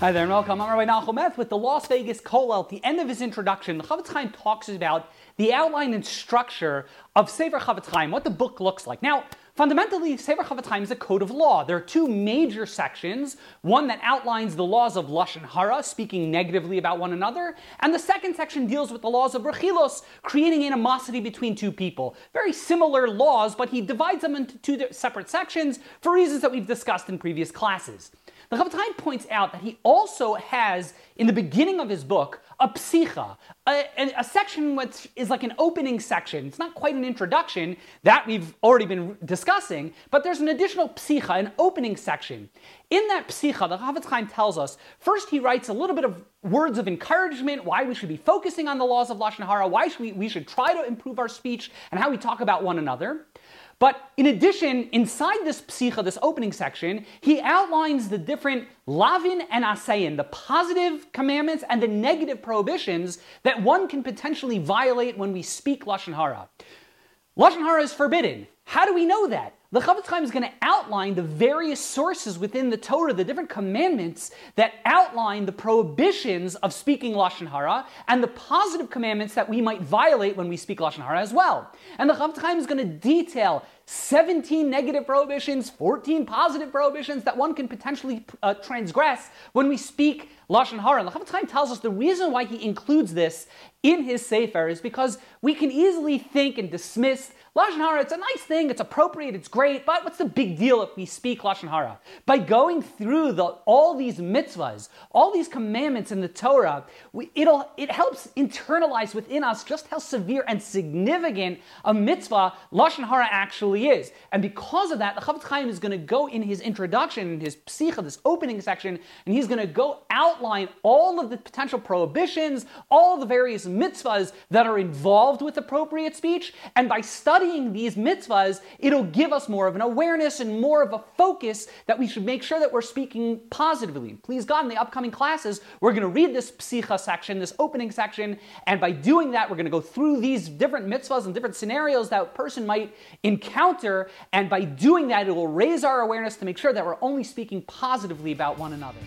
Hi there and welcome. I'm Rabbi Nachum with the Las Vegas Kollel. At the end of his introduction, the Chofetz Chaim talks about the outline and structure of Sefer Chofetz Chaim, what the book looks like. Now, fundamentally, Sefer Chofetz Chaim is a code of law. There are two major sections, one that outlines the laws of Lashon Hara, speaking negatively about one another, and the second section deals with the laws of Rechilos, creating animosity between two people. Very similar laws, but he divides them into two separate sections for reasons that we've discussed in previous classes. The Chaim points out that he also has, in the beginning of his book, a psicha, a, a, section which is like an opening section. It's not quite an introduction, that we've already been discussing, but there's an additional psicha, an opening section. In that psicha, the Chofetz Chaim tells us, first he writes a little bit of words of encouragement, why we should be focusing on the laws of Lashon Hara, why should we, we should try to improve our speech, and how we talk about one another. But in addition, inside this psicha, this opening section, he outlines the different lavin and asayin, the positive commandments and the negative prohibitions that one can potentially violate when we speak lashon hara. Lashon hara is forbidden. How do we know that? The Chofetz Chaim is going to outline the various sources within the Torah, the different commandments that outline the prohibitions of speaking Lashon Hara and the positive commandments that we might violate when we speak Lashon Hara as well. And the Chofetz Chaim is going to detail 17 negative prohibitions, 14 positive prohibitions that one can potentially uh, transgress when we speak Lashon Hara. And the Chofetz Chaim tells us the reason why he includes this in his Sefer is because we can easily think and dismiss Lashon Hara, it's a nice thing, it's appropriate, it's great, but what's the big deal if we speak Lashon Hara? By going through the, all these mitzvahs, all these commandments in the Torah, we, it'll, it helps internalize within us just how severe and significant a mitzvah Lashon Hara actually is. And because of that, the Chofetz Chaim is going to go in his introduction, in his psicha, this opening section, and he's going to go outline all of the potential prohibitions, all the various mitzvahs that are involved with appropriate speech, and by studying these mitzvahs, it'll give us more of an awareness and more of a focus that we should make sure that we're speaking positively. Please God, in the upcoming classes, we're going to read this psicha section, this opening section, and by doing that, we're going to go through these different mitzvahs and different scenarios that a person might and by doing that, it will raise our awareness to make sure that we're only speaking positively about one another.